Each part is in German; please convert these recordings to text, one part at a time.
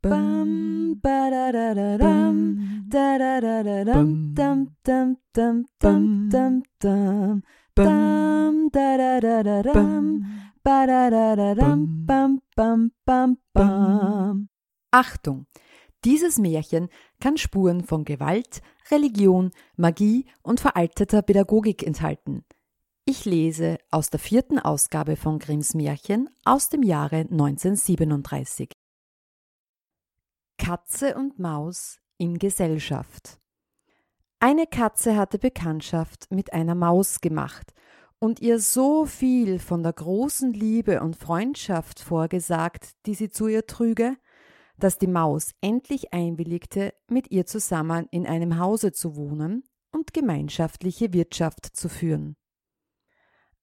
Bam, ba da da da dam, da da da da dam, dam dam dam dam dam dam, dam da da da da dam, ba da da da dam, bam bam bam bam. Achtung! Dieses Märchen kann Spuren von Gewalt, Religion, Magie und veralteter Pädagogik enthalten. Ich lese aus der vierten Ausgabe von Grimms Märchen aus dem Jahre 1937. Katze und Maus in Gesellschaft. Eine Katze hatte Bekanntschaft mit einer Maus gemacht und ihr so viel von der großen Liebe und Freundschaft vorgesagt, die sie zu ihr trüge, dass die Maus endlich einwilligte, mit ihr zusammen in einem Hause zu wohnen und gemeinschaftliche Wirtschaft zu führen.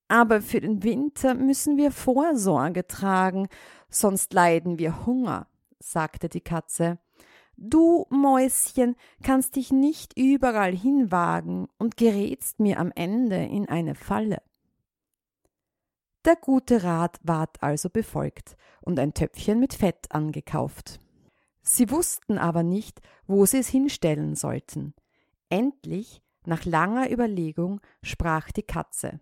Aber für den Winter müssen wir Vorsorge tragen, sonst leiden wir Hunger, sagte die Katze. Du, Mäuschen, kannst dich nicht überall hinwagen und gerätst mir am Ende in eine Falle. Der gute Rat ward also befolgt und ein Töpfchen mit Fett angekauft. Sie wussten aber nicht, wo sie es hinstellen sollten. Endlich, nach langer Überlegung, sprach die Katze.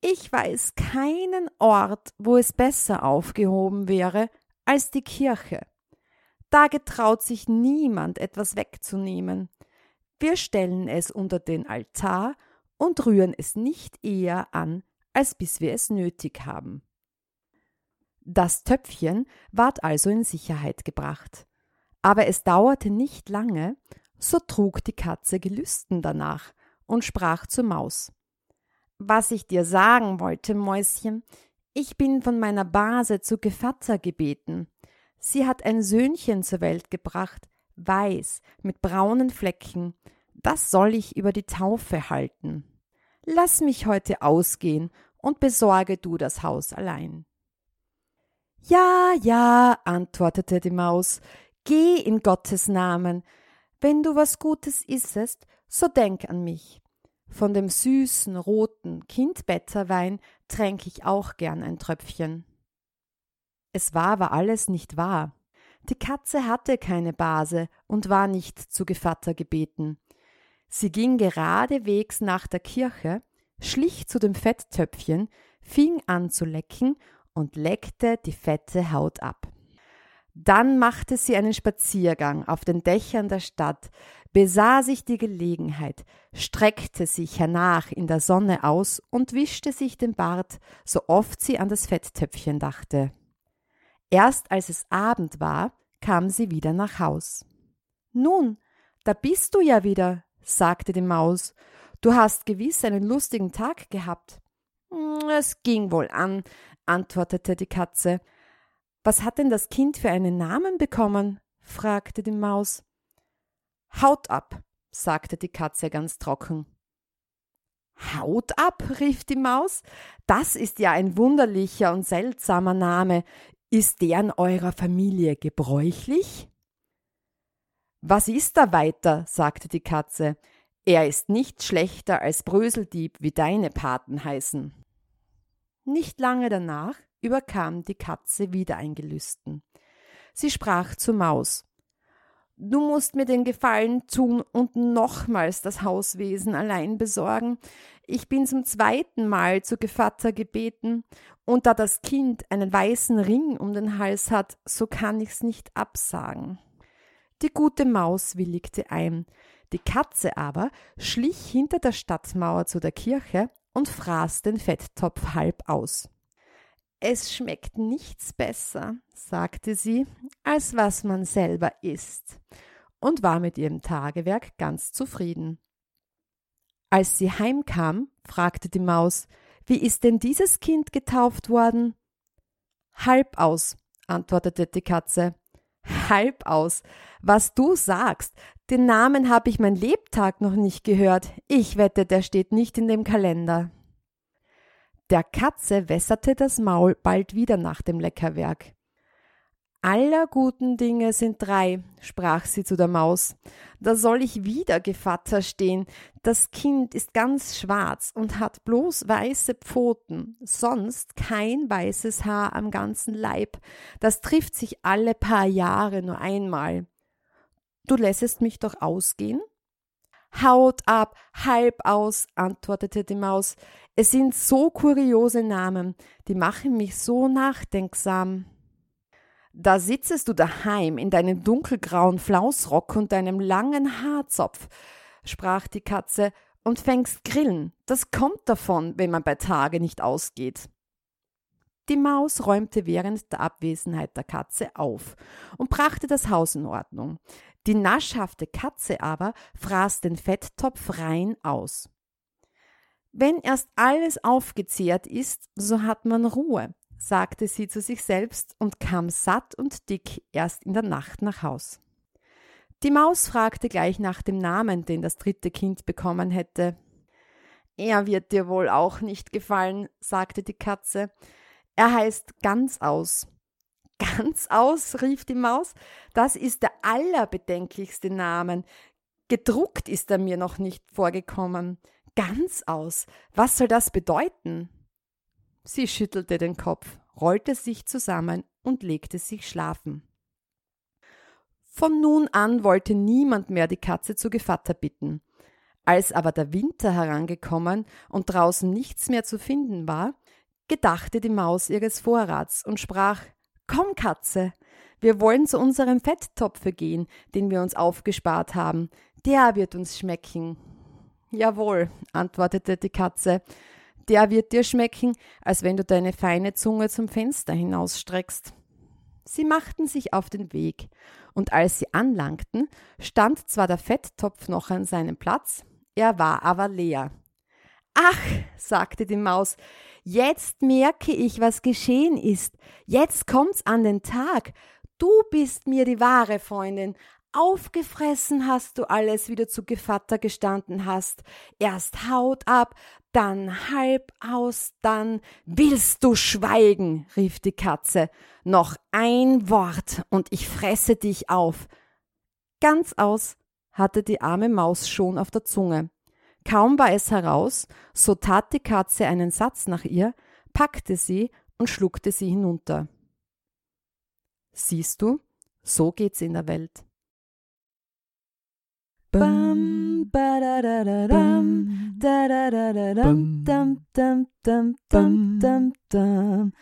Ich weiß keinen Ort, wo es besser aufgehoben wäre als die Kirche. Da getraut sich niemand etwas wegzunehmen. Wir stellen es unter den Altar und rühren es nicht eher an, als bis wir es nötig haben. Das Töpfchen ward also in Sicherheit gebracht. Aber es dauerte nicht lange, so trug die Katze Gelüsten danach und sprach zur Maus. Was ich dir sagen wollte, Mäuschen, ich bin von meiner Base zu Gevatter gebeten. Sie hat ein Söhnchen zur Welt gebracht, weiß, mit braunen Flecken. Das soll ich über die Taufe halten. Lass mich heute ausgehen und besorge du das Haus allein. Ja, ja, antwortete die Maus, geh in Gottes Namen. Wenn du was Gutes issest, so denk an mich. Von dem süßen, roten Kindbetterwein tränk ich auch gern ein Tröpfchen. Es war aber alles nicht wahr. Die Katze hatte keine Base und war nicht zu Gevatter gebeten. Sie ging geradewegs nach der Kirche, schlich zu dem Fetttöpfchen, fing an zu lecken und leckte die fette Haut ab. Dann machte sie einen Spaziergang auf den Dächern der Stadt, besah sich die Gelegenheit, streckte sich hernach in der Sonne aus und wischte sich den Bart, so oft sie an das Fetttöpfchen dachte. Erst als es Abend war, kam sie wieder nach Haus. Nun, da bist du ja wieder, sagte die Maus. Du hast gewiss einen lustigen Tag gehabt. Hm, es ging wohl an, antwortete die Katze. Was hat denn das Kind für einen Namen bekommen? fragte die Maus. Haut ab, sagte die Katze ganz trocken. Haut ab, rief die Maus. Das ist ja ein wunderlicher und seltsamer Name. Ist der in eurer Familie gebräuchlich? Was ist da weiter? sagte die Katze. Er ist nicht schlechter als Bröseldieb, wie deine Paten heißen. Nicht lange danach überkam die Katze wieder ein Gelüsten. Sie sprach zur Maus. Du musst mir den Gefallen tun und nochmals das Hauswesen allein besorgen. Ich bin zum zweiten Mal zu Gevatter gebeten, und da das Kind einen weißen Ring um den Hals hat, so kann ich's nicht absagen. Die gute Maus willigte ein, die Katze aber schlich hinter der Stadtmauer zu der Kirche und fraß den Fetttopf halb aus. Es schmeckt nichts besser, sagte sie, als was man selber isst, und war mit ihrem Tagewerk ganz zufrieden. Als sie heimkam, fragte die Maus, wie ist denn dieses Kind getauft worden? Halb aus, antwortete die Katze. Halb aus. Was du sagst, den Namen habe ich mein Lebtag noch nicht gehört. Ich wette, der steht nicht in dem Kalender. Der Katze wässerte das Maul bald wieder nach dem Leckerwerk. Aller guten Dinge sind drei, sprach sie zu der Maus. Da soll ich wieder Gevatter stehen. Das Kind ist ganz schwarz und hat bloß weiße Pfoten, sonst kein weißes Haar am ganzen Leib. Das trifft sich alle paar Jahre nur einmal. Du lässest mich doch ausgehen? Haut ab, halb aus, antwortete die Maus. Es sind so kuriose Namen, die machen mich so nachdenksam. Da sitzest du daheim in deinem dunkelgrauen Flausrock und deinem langen Haarzopf, sprach die Katze, und fängst Grillen. Das kommt davon, wenn man bei Tage nicht ausgeht. Die Maus räumte während der Abwesenheit der Katze auf und brachte das Haus in Ordnung. Die naschhafte Katze aber fraß den Fetttopf rein aus. Wenn erst alles aufgezehrt ist, so hat man Ruhe, sagte sie zu sich selbst und kam satt und dick erst in der Nacht nach Haus. Die Maus fragte gleich nach dem Namen, den das dritte Kind bekommen hätte. Er wird dir wohl auch nicht gefallen, sagte die Katze. Er heißt ganz aus. Ganz aus, rief die Maus, das ist der allerbedenklichste Name. Gedruckt ist er mir noch nicht vorgekommen. Ganz aus. Was soll das bedeuten? Sie schüttelte den Kopf, rollte sich zusammen und legte sich schlafen. Von nun an wollte niemand mehr die Katze zu Gevatter bitten. Als aber der Winter herangekommen und draußen nichts mehr zu finden war, gedachte die Maus ihres Vorrats und sprach Komm, Katze, wir wollen zu unserem Fetttopfe gehen, den wir uns aufgespart haben. Der wird uns schmecken. Jawohl, antwortete die Katze, der wird dir schmecken, als wenn du deine feine Zunge zum Fenster hinausstreckst. Sie machten sich auf den Weg, und als sie anlangten, stand zwar der Fetttopf noch an seinem Platz, er war aber leer. Ach, sagte die Maus, jetzt merke ich, was geschehen ist. Jetzt kommt's an den Tag. Du bist mir die wahre Freundin, Aufgefressen hast du alles, wie du zu Gevatter gestanden hast. Erst Haut ab, dann halb aus, dann willst du schweigen, rief die Katze. Noch ein Wort und ich fresse dich auf. Ganz aus hatte die arme Maus schon auf der Zunge. Kaum war es heraus, so tat die Katze einen Satz nach ihr, packte sie und schluckte sie hinunter. Siehst du, so geht's in der Welt. Bum ba da da da dum da da da da dum dum dum dum dum dum